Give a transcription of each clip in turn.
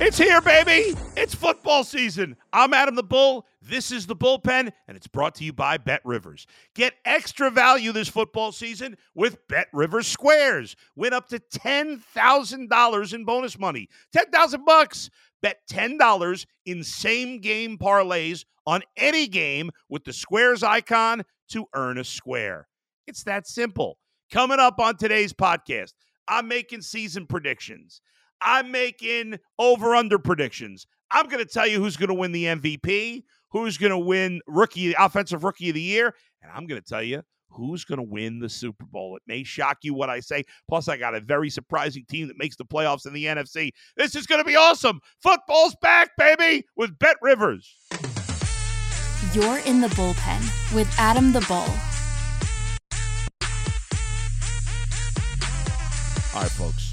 It's here, baby. It's football season. I'm Adam the Bull. This is the bullpen, and it's brought to you by Bet Rivers. Get extra value this football season with Bet Rivers Squares. Win up to $10,000 in bonus money. 10,000 bucks. Bet $10 in same game parlays on any game with the Squares icon to earn a square. It's that simple. Coming up on today's podcast, I'm making season predictions. I'm making over under predictions. I'm going to tell you who's going to win the MVP, who's going to win rookie offensive rookie of the year, and I'm going to tell you who's going to win the Super Bowl. It may shock you what I say. Plus, I got a very surprising team that makes the playoffs in the NFC. This is going to be awesome. Football's back, baby, with Bet Rivers. You're in the bullpen with Adam the Bull. All right, folks.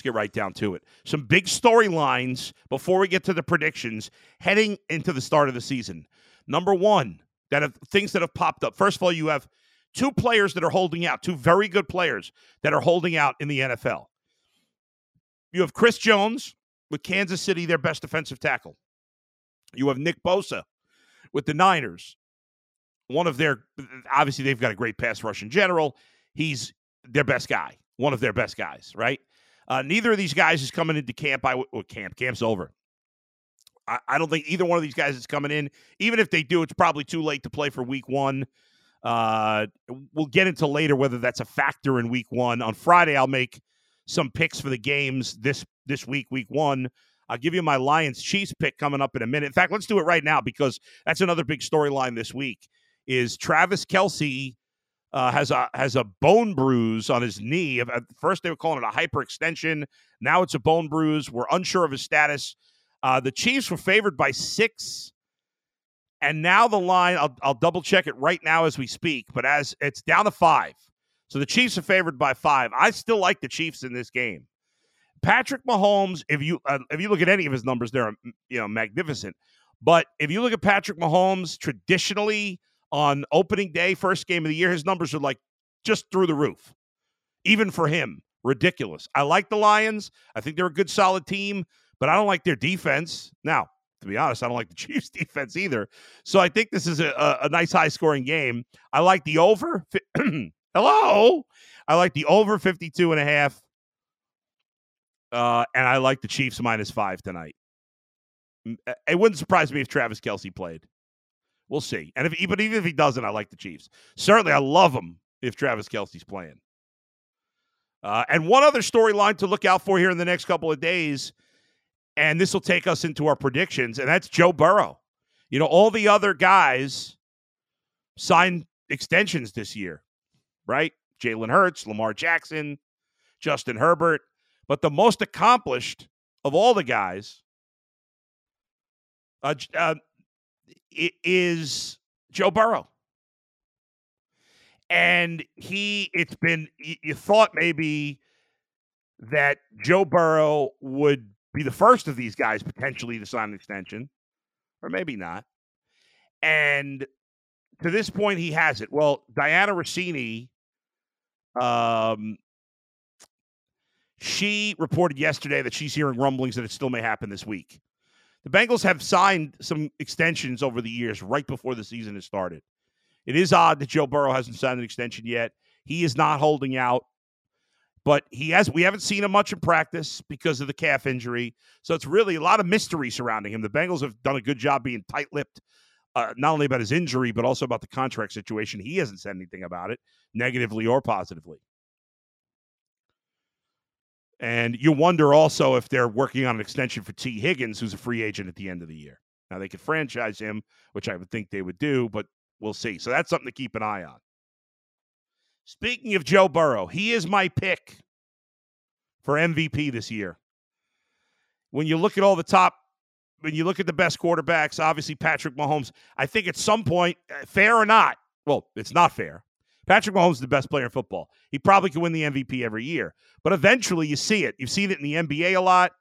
Let's get right down to it. Some big storylines before we get to the predictions heading into the start of the season. Number one, that have things that have popped up. First of all, you have two players that are holding out, two very good players that are holding out in the NFL. You have Chris Jones with Kansas City, their best defensive tackle. You have Nick Bosa with the Niners. One of their, obviously, they've got a great pass rush in general. He's their best guy, one of their best guys, right? Uh, neither of these guys is coming into camp. I well, camp. Camp's over. I, I, don't think either one of these guys is coming in. Even if they do, it's probably too late to play for week one. Uh, we'll get into later whether that's a factor in week one. On Friday, I'll make some picks for the games this this week, week one. I'll give you my Lions Chiefs pick coming up in a minute. In fact, let's do it right now because that's another big storyline this week. Is Travis Kelce uh, has a has a bone bruise on his knee. At first, they were calling it a hyperextension. Now it's a bone bruise. We're unsure of his status. Uh, the Chiefs were favored by six, and now the line. I'll, I'll double check it right now as we speak. But as it's down to five, so the Chiefs are favored by five. I still like the Chiefs in this game. Patrick Mahomes, if you uh, if you look at any of his numbers, they're you know magnificent. But if you look at Patrick Mahomes, traditionally on opening day, first game of the year, his numbers are like just through the roof. Even for him, ridiculous. I like the Lions. I think they're a good, solid team, but I don't like their defense. Now, to be honest, I don't like the Chiefs defense either. So I think this is a, a, nice high scoring game. I like the over. Hello. I like the over 52 and a half. Uh, and I like the Chiefs minus five tonight. It wouldn't surprise me if Travis Kelce played. We'll see. And if but even if he doesn't, I like the Chiefs. Certainly, I love him if Travis Kelce's playing. Uh, and one other storyline to look out for here in the next couple of days, and this will take us into our predictions, and that's Joe Burrow. You know, all the other guys signed extensions this year, right? Jalen Hurts, Lamar Jackson, Justin Herbert. But the most accomplished of all the guys, uh, uh, is Joe Burrow. And he, it's been, you thought maybe that Joe Burrow would be the first of these guys potentially to sign an extension, or maybe not. And to this point, he has it. Well, Dianna Russini, um, she reported yesterday that she's hearing rumblings that it still may happen this week. The Bengals have signed some extensions over the years right before the season has started. It is odd that Joe Burrow hasn't signed an extension yet. He is not holding out, but he has. We haven't seen him much in practice because of the calf injury, so it's really a lot of mystery surrounding him. The Bengals have done a good job being tight-lipped, uh, not only about his injury but also about the contract situation. He hasn't said anything about it, negatively or positively. And you wonder also if they're working on an extension for Tee Higgins, who's a free agent at the end of the year. Now they could franchise him, which I would think they would do, but we'll see. So that's something to keep an eye on. Speaking of Joe Burrow, he is my pick for MVP this year. When you look at all the top, when you look at the best quarterbacks, obviously Patrick Mahomes, I think at some point, uh, fair or not, well, it's not fair. Patrick Mahomes is the best player in football. He probably could win the MVP every year, but eventually you see it. You've seen it in the NBA a lot,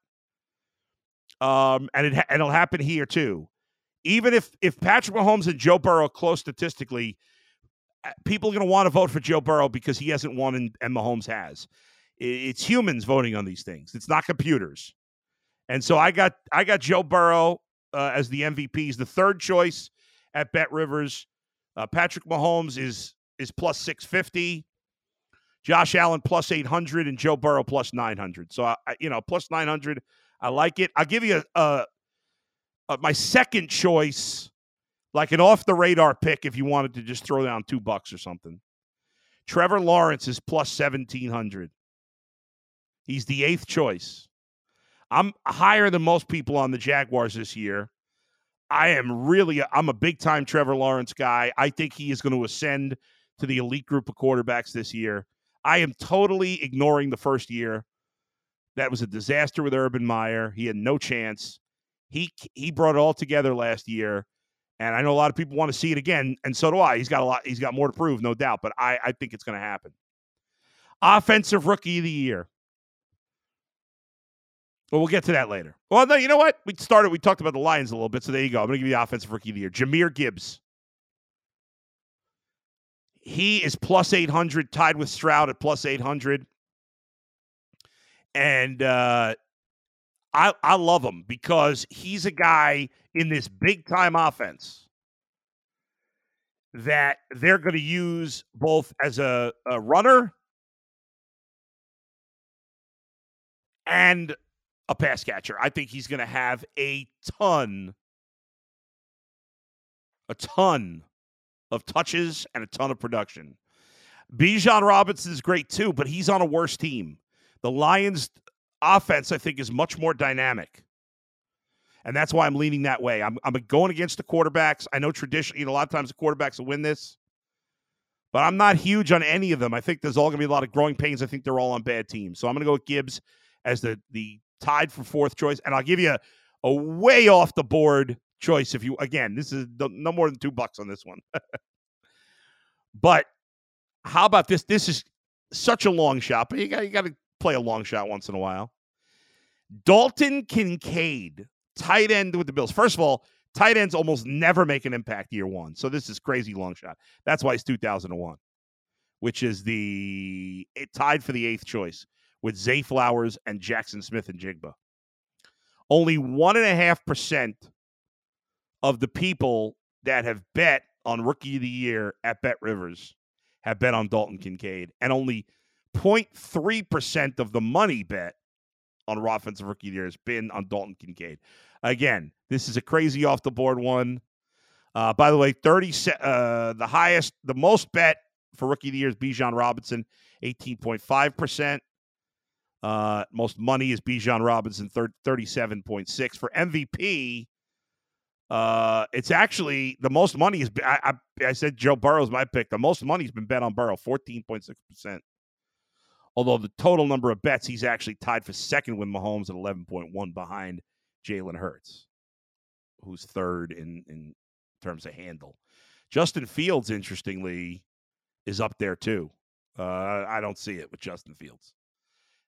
um, and it and it'll happen here too. Even if if Patrick Mahomes and Joe Burrow are close statistically, uh, people are going to want to vote for Joe Burrow because he hasn't won and, and Mahomes has. It's humans voting on these things. It's not computers. And so I got I got Joe Burrow uh, as the MVP. He's the third choice at Bet Rivers. Uh, Patrick Mahomes is is plus six fifty. Josh Allen plus eight hundred and Joe Burrow plus nine hundred. So I, you know plus nine hundred. I like it. I'll give you a, a, a my second choice, like an off the radar pick, if you wanted to just throw down two bucks or something. Trevor Lawrence is plus seventeen hundred. He's the eighth choice. I'm higher than most people on the Jaguars this year. I am really, I'm a big time Trevor Lawrence guy. I think he is going to ascend to the elite group of quarterbacks this year. I am totally ignoring the first year. That was a disaster with Urban Meyer. He had no chance. He he brought it all together last year, and I know a lot of people want to see it again, and so do I. He's got a lot. He's got more to prove, no doubt. But I I think it's going to happen. Offensive Rookie of the Year. Well, we'll get to that later. Well, no, you know what? We started, we talked about the Lions a little bit, so there you go. I'm going to give you the offensive rookie of the year. Jahmyr Gibbs. He is plus 800, tied with Stroud at plus 800. And uh, I, I love him because he's a guy in this big time offense that they're going to use both as a, a runner and a pass catcher. I think he's going to have a ton, a ton of touches and a ton of production. Bijan Robinson is great too, but he's on a worse team. The Lions' offense, I think, is much more dynamic. And that's why I'm leaning that way. I'm, I'm going against the quarterbacks. I know traditionally, you know, a lot of times the quarterbacks will win this, but I'm not huge on any of them. I think there's all going to be a lot of growing pains. I think they're all on bad teams. So I'm going to go with Gibbs as the the tied for fourth choice. And I'll give you a, a way off the board choice if you, again, this is no more than two bucks on this one. but how about this? This is such a long shot, but you got, you got to play a long shot once in a while. Dalton Kincaid, tight end with the Bills. First of all, tight ends almost never make an impact year one. So this is crazy long shot. That's why it's 2001, which is the it tied for the eighth choice with Zay Flowers and Jaxon Smith-Njigba Only one and a half percent of the people that have bet on rookie of the year at Bet Rivers have bet on Dalton Kincaid, and only 0.3% of the money bet on offensive rookie of the year has been on Dalton Kincaid. Again, this is a crazy off the board one. Uh, by the way, 30 uh, the highest, the most bet for rookie of the year is Bijan Robinson, 18.5%. Uh, most money is Bijan Robinson, 37.6. For MVP, uh, it's actually the most money is. I, I, I said Joe Burrow's my pick. The most money's been bet on Burrow, 14.6%. Although the total number of bets, he's actually tied for second with Mahomes at 11.1 behind Jalen Hurts, who's third in, in terms of handle. Justin Fields, interestingly, is up there too. Uh, I don't see it with Justin Fields.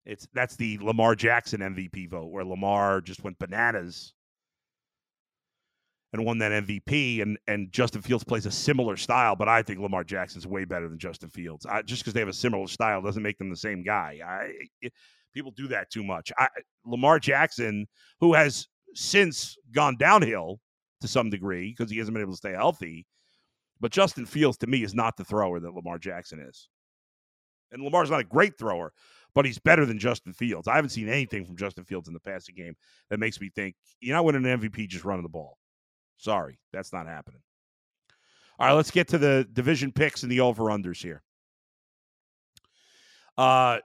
It's that's the Lamar Jackson MVP vote where Lamar just went bananas and won that MVP. And and Justin Fields plays a similar style, but I think Lamar Jackson's way better than Justin Fields. I, just because they have a similar style doesn't make them the same guy. I it, people do that too much. I, Lamar Jackson, who has since gone downhill to some degree because he hasn't been able to stay healthy, but Justin Fields to me is not the thrower that Lamar Jackson is. And Lamar's not a great thrower, but he's better than Justin Fields. I haven't seen anything from Justin Fields in the passing game that makes me think you're not winning an MVP just running the ball. Sorry, that's not happening. All right, let's get to the division picks and the over unders here. Uh,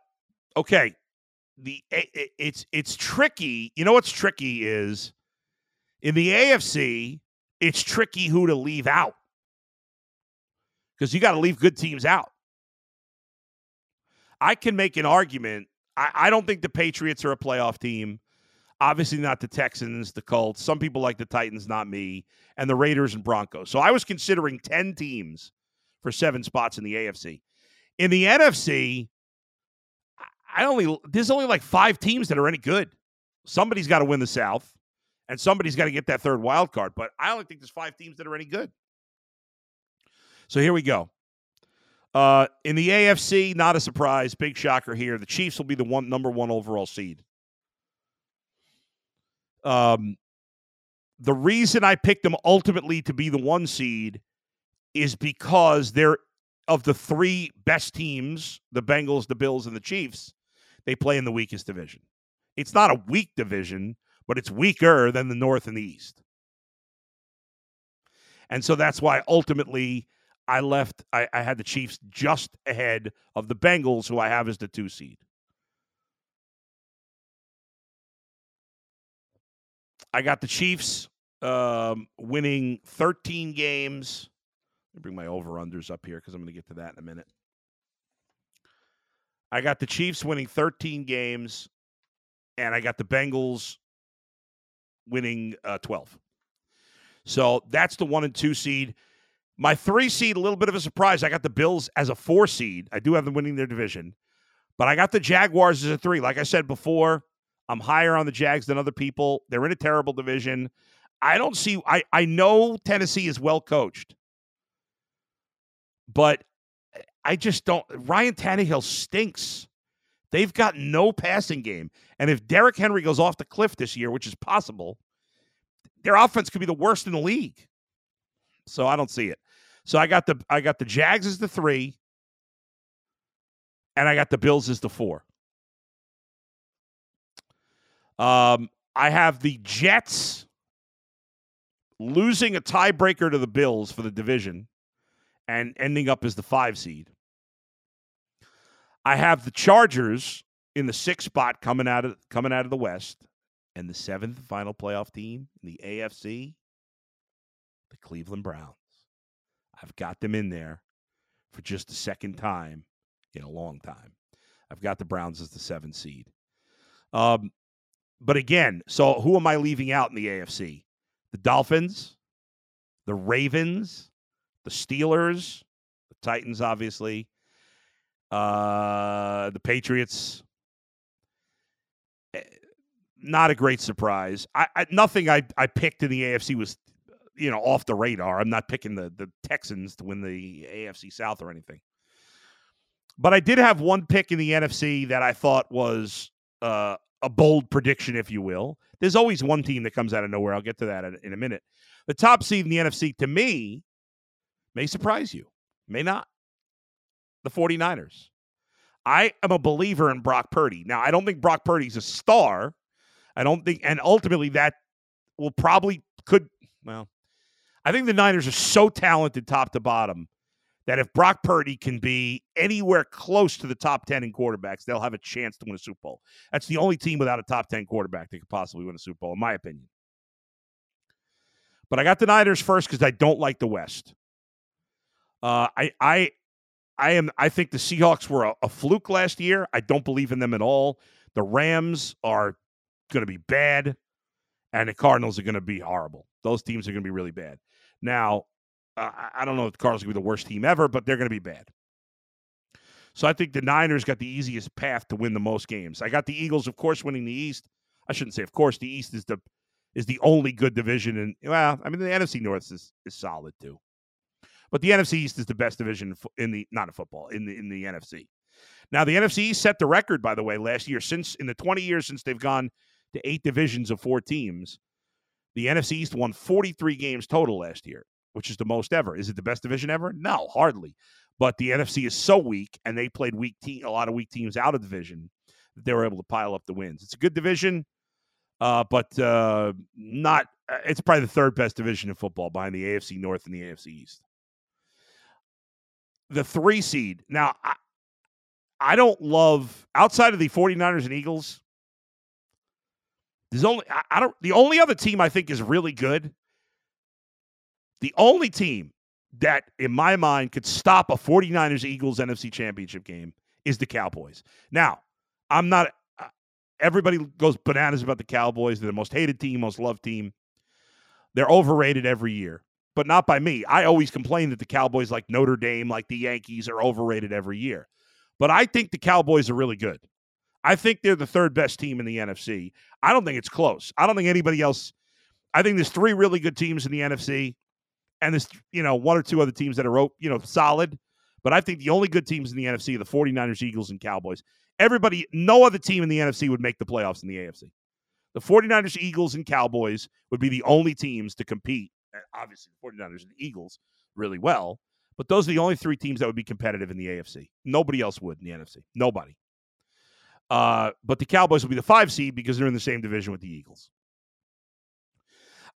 okay. the it, it's it's tricky. You know what's tricky is in the AFC, it's tricky who to leave out because you got to leave good teams out. I can make an argument. I, I, don't think the Patriots are a playoff team. Obviously, not the Texans, the Colts. Some people like the Titans, not me, and the Raiders and Broncos. So I was considering 10 teams for seven spots in the AFC. In the NFC, I only there's only like five teams that are any good. Somebody's got to win the South, and somebody's got to get that third wild card. But I don't think there's five teams that are any good. So here we go. Uh, in the AFC, not a surprise, big shocker here. The Chiefs will be the one number one overall seed. Um, the reason I picked them ultimately to be the one seed is because they're of the three best teams, the Bengals, the Bills, and the Chiefs, they play in the weakest division. It's not a weak division, but it's weaker than the North and the East. And so that's why ultimately I left, I, I had the Chiefs just ahead of the Bengals, who I have as the two seed. I got the Chiefs um, winning 13 games. Let me bring my over unders up here because I'm going to get to that in a minute. I got the Chiefs winning 13 games, and I got the Bengals winning uh, 12. So that's the one and two seed. My three seed, a little bit of a surprise. I got the Bills as a four seed. I do have them winning their division, but I got the Jaguars as a three. Like I said before, I'm higher on the Jags than other people. They're in a terrible division. I don't see. I I know Tennessee is well coached, but I just don't. Ryan Tannehill stinks. They've got no passing game, and if Derrick Henry goes off the cliff this year, which is possible, their offense could be the worst in the league. So I don't see it. So I got the I got the Jags as the three, and I got the Bills as the four. Um, I have the Jets losing a tiebreaker to the Bills for the division and ending up as the five seed. I have the Chargers in the sixth spot coming out of coming out of the West, and the seventh final playoff team in the AFC, the Cleveland Browns. I've got them in there for just the second time in a long time. I've got the Browns as the seventh seed. Um, but again, so who am I leaving out in the AFC? The Dolphins, the Ravens, the Steelers, the Titans, obviously, uh, the Patriots. Eh, not a great surprise. I, I nothing I, I picked in the AFC was you know off the radar. I'm not picking the the Texans to win the AFC South or anything. But I did have one pick in the NFC that I thought was uh, a bold prediction, if you will. There's always one team that comes out of nowhere. I'll get to that in a minute. The top seed in the NFC, to me, may surprise you, may not. The 49ers. I am a believer in Brock Purdy. Now, I don't think Brock Purdy's a star. I don't think, and ultimately that will probably could, well, I think the Niners are so talented top to bottom that if Brock Purdy can be anywhere close to the top 10 in quarterbacks, they'll have a chance to win a Super Bowl. That's the only team without a top 10 quarterback that could possibly win a Super Bowl, in my opinion. But I got the Niners first because I don't like the West. Uh, I, I, I am. I think the Seahawks were a, a fluke last year. I don't believe in them at all. The Rams are going to be bad, and the Cardinals are going to be horrible. Those teams are going to be really bad. Now, I don't know if the Cardinals going to be the worst team ever, but they're going to be bad. So I think the Niners got the easiest path to win the most games. I got the Eagles, of course, winning the East. I shouldn't say, of course, the East is the is the only good division, and well, I mean the NFC North is is solid too, but the NFC East is the best division in the not in football in the in the NFC. Now the NFC East set the record, by the way, last year since in the twenty years since they've gone to eight divisions of four teams. The NFC East won 43 games total last year which is the most ever. Is it the best division ever? No, hardly. But the NFC is so weak, and they played weak team, a lot of weak teams out of division that they were able to pile up the wins. It's a good division, uh, but uh, not. Uh, it's probably the third best division in football behind the AFC North and the AFC East. The three seed. Now, I, I don't love outside of the 49ers and Eagles. There's only I, I don't the only other team I think is really good. The only team that in my mind could stop a 49ers Eagles NFC championship game is the Cowboys. Now, I'm not uh, everybody goes bananas about the Cowboys. They're the most hated team, most loved team. They're overrated every year, but not by me. I always complain that the Cowboys, like Notre Dame, like the Yankees, are overrated every year. But I think the Cowboys are really good. I think they're the third best team in the NFC. I don't think it's close. I don't think anybody else. I think there's three really good teams in the NFC, and there's you know one or two other teams that are you know solid. But I think the only good teams in the NFC are the 49ers, Eagles, and Cowboys. Everybody, no other team in the NFC would make the playoffs in the AFC. The 49ers, Eagles, and Cowboys would be the only teams to compete. Obviously, the 49ers and the Eagles really well, but those are the only three teams that would be competitive in the AFC. Nobody else would in the NFC. Nobody. Uh, but the Cowboys will be the five seed because they're in the same division with the Eagles.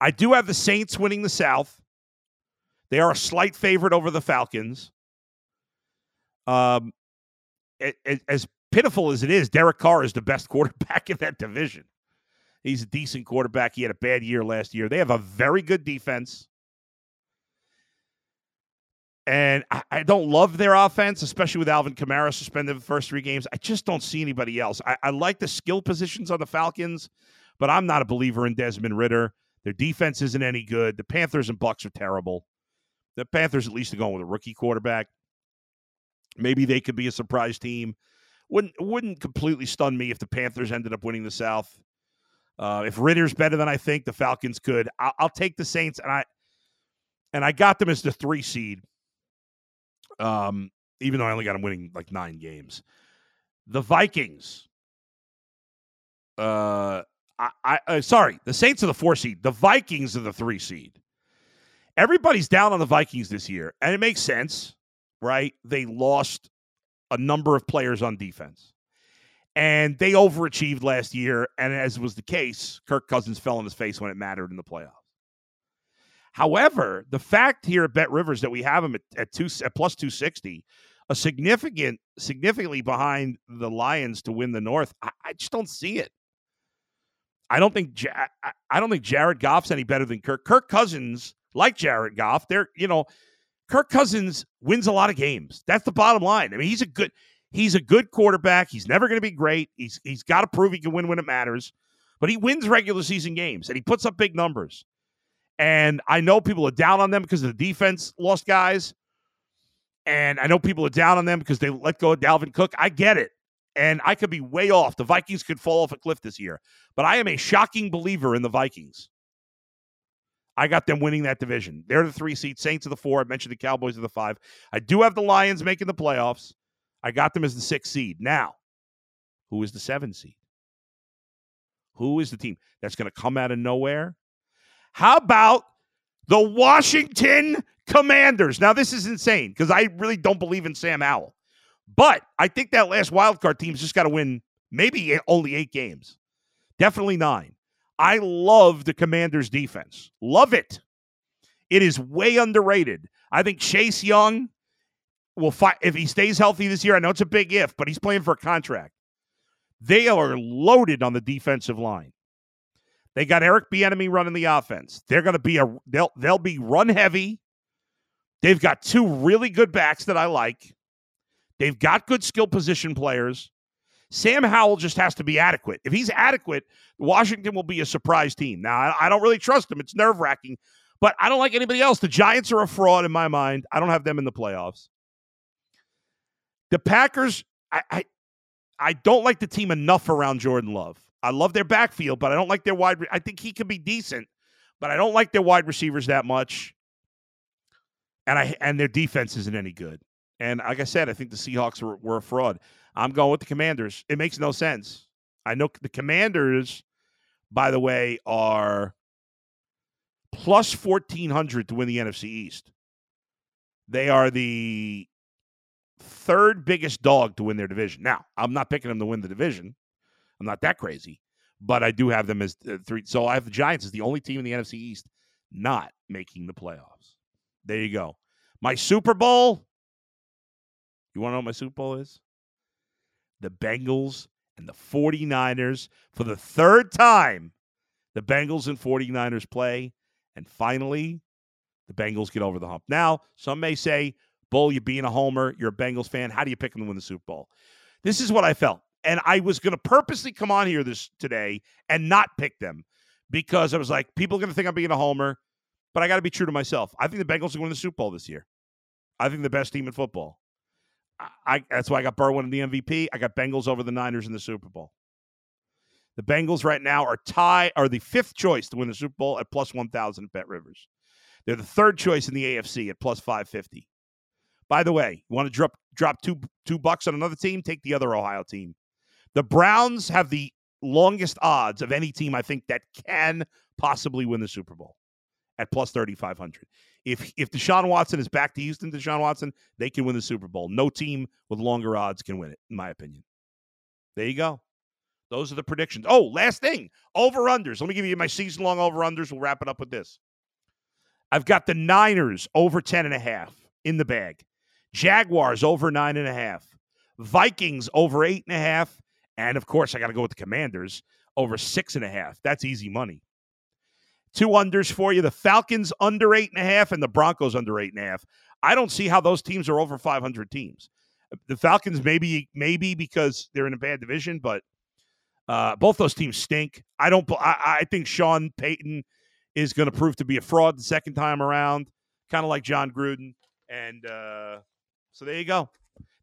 I do have the Saints winning the South. They are a slight favorite over the Falcons. Um, as pitiful as it is, Derek Carr is the best quarterback in that division. He's a decent quarterback. He had a bad year last year. They have a very good defense. And I, I don't love their offense, especially with Alvin Kamara suspended the first three games. I just don't see anybody else. I, I like the skill positions on the Falcons, but I'm not a believer in Desmond Ridder. Their defense isn't any good. The Panthers and Bucs are terrible. The Panthers at least are going with a rookie quarterback. Maybe they could be a surprise team. Wouldn't wouldn't completely stun me if the Panthers ended up winning the South. Uh, if Ridder's better than I think, the Falcons could. I'll, I'll, take the Saints, and I and I got them as the three seed. Um, even though I only got them winning like nine games. The Vikings. Uh, I, I uh, sorry, the Saints are the four seed. The Vikings are the three seed. Everybody's down on the Vikings this year, and it makes sense right? They lost a number of players on defense. And they overachieved last year. And as was the case, Kirk Cousins fell on his face when it mattered in the playoffs. However, the fact here at Bet Rivers that we have him at, at two at plus 260, a significant, significantly behind the Lions to win the North, I, I just don't see it. I don't think I don't think Jared Goff's any better than Kirk. Kirk Cousins, like Jared Goff, they're you know Kirk Cousins wins a lot of games. That's the bottom line. I mean, he's a good he's a good quarterback. He's never going to be great. He's he's got to prove he can win when it matters. But he wins regular season games and he puts up big numbers. And I know people are down on them because of the defense lost guys. And I know people are down on them because they let go of Dalvin Cook. I get it. And I could be way off. The Vikings could fall off a cliff this year. But I am a shocking believer in the Vikings. I got them winning that division. They're the three seed. Saints are the four. I mentioned the Cowboys are the five. I do have the Lions making the playoffs. I got them as the six seed. Now, who is the seven seed? Who is the team that's going to come out of nowhere? How about the Washington Commanders? Now, this is insane because I really don't believe in Sam Howell. But I think that last wildcard team's just got to win maybe only eight games. Definitely nine. I love the Commanders' defense. Love it. It is way underrated. I think Chase Young will fight if he stays healthy this year. I know it's a big if, but he's playing for a contract. They are loaded on the defensive line. They got Eric Bieniemy running the offense. They're going to be a they'll they'll be run heavy. They've got two really good backs that I like. They've got good skill position players. Sam Howell just has to be adequate. If he's adequate, Washington will be a surprise team. Now, I, don't really trust him. It's nerve wracking, but I don't like anybody else. The Giants are a fraud in my mind. I don't have them in the playoffs. The Packers, I, I, I don't like the team enough around Jordan Love. I love their backfield, but I don't like their wide. I think he can be decent, but I don't like their wide receivers that much. And I and their defense isn't any good. And like I said, I think the Seahawks were, were a fraud. I'm going with the Commanders. It makes no sense. I know the Commanders, by the way, are plus 1400 to win the NFC East. They are the third biggest dog to win their division. Now, I'm not picking them to win the division. I'm not that crazy, but I do have them as uh, three. So I have the Giants as the only team in the NFC East not making the playoffs. There you go. My Super Bowl. You want to know what my Super Bowl is? the Bengals and the 49ers for the third time. The Bengals and 49ers play. And finally, the Bengals get over the hump. Now, some may say, Bull, you're being a homer, you're a Bengals fan. How do you pick them to win the Super Bowl? This is what I felt. And I was going to purposely come on here this today and not pick them because I was like, people are going to think I'm being a homer, but I got to be true to myself. I think the Bengals are going to win the Super Bowl this year. I think the best team in football. I, that's why I got Burrow in the MVP. I got Bengals over the Niners in the Super Bowl. The Bengals right now are tie are the fifth choice to win the Super Bowl at plus one thousand at Bet Rivers. They're the third choice in the AFC at plus five fifty. By the way, you want to drop drop two two bucks on another team? Take the other Ohio team. The Browns have the longest odds of any team I think that can possibly win the Super Bowl at plus 3500. If if Deshaun Watson is back to Houston, Deshaun Watson, they can win the Super Bowl. No team with longer odds can win it, in my opinion. There you go. Those are the predictions. Oh, last thing over unders. Let me give you my season long over unders. We'll wrap it up with this. I've got the Niners over 10 and a half in the bag. Jaguars over nine and a half. Vikings over eight and a half. And of course, I got to go with the Commanders over six and a half. That's easy money. Two unders for you. The Falcons under eight and a half and the Broncos under eight and a half. I don't see how those teams are over 500 teams. The Falcons maybe maybe because they're in a bad division, but uh, both those teams stink. I don't. I, I think Sean Payton is going to prove to be a fraud the second time around, kind of like Jon Gruden. And uh, so there you go.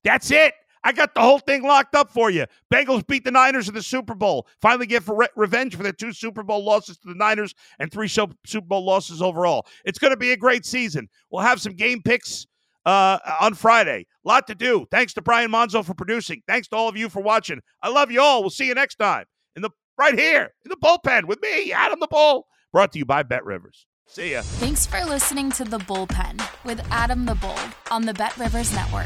That's it. I got the whole thing locked up for you. Bengals beat the Niners in the Super Bowl. Finally get for re- revenge for their two Super Bowl losses to the Niners and three Super Bowl losses overall. It's going to be a great season. We'll have some game picks uh, on Friday. Lot to do. Thanks to Brian Monzo for producing. Thanks to all of you for watching. I love you all. We'll see you next time in the right here in the bullpen with me, Adam the Bull. Brought to you by Bet Rivers. See ya. Thanks for listening to the Bullpen with Adam the Bull on the Bet Rivers Network.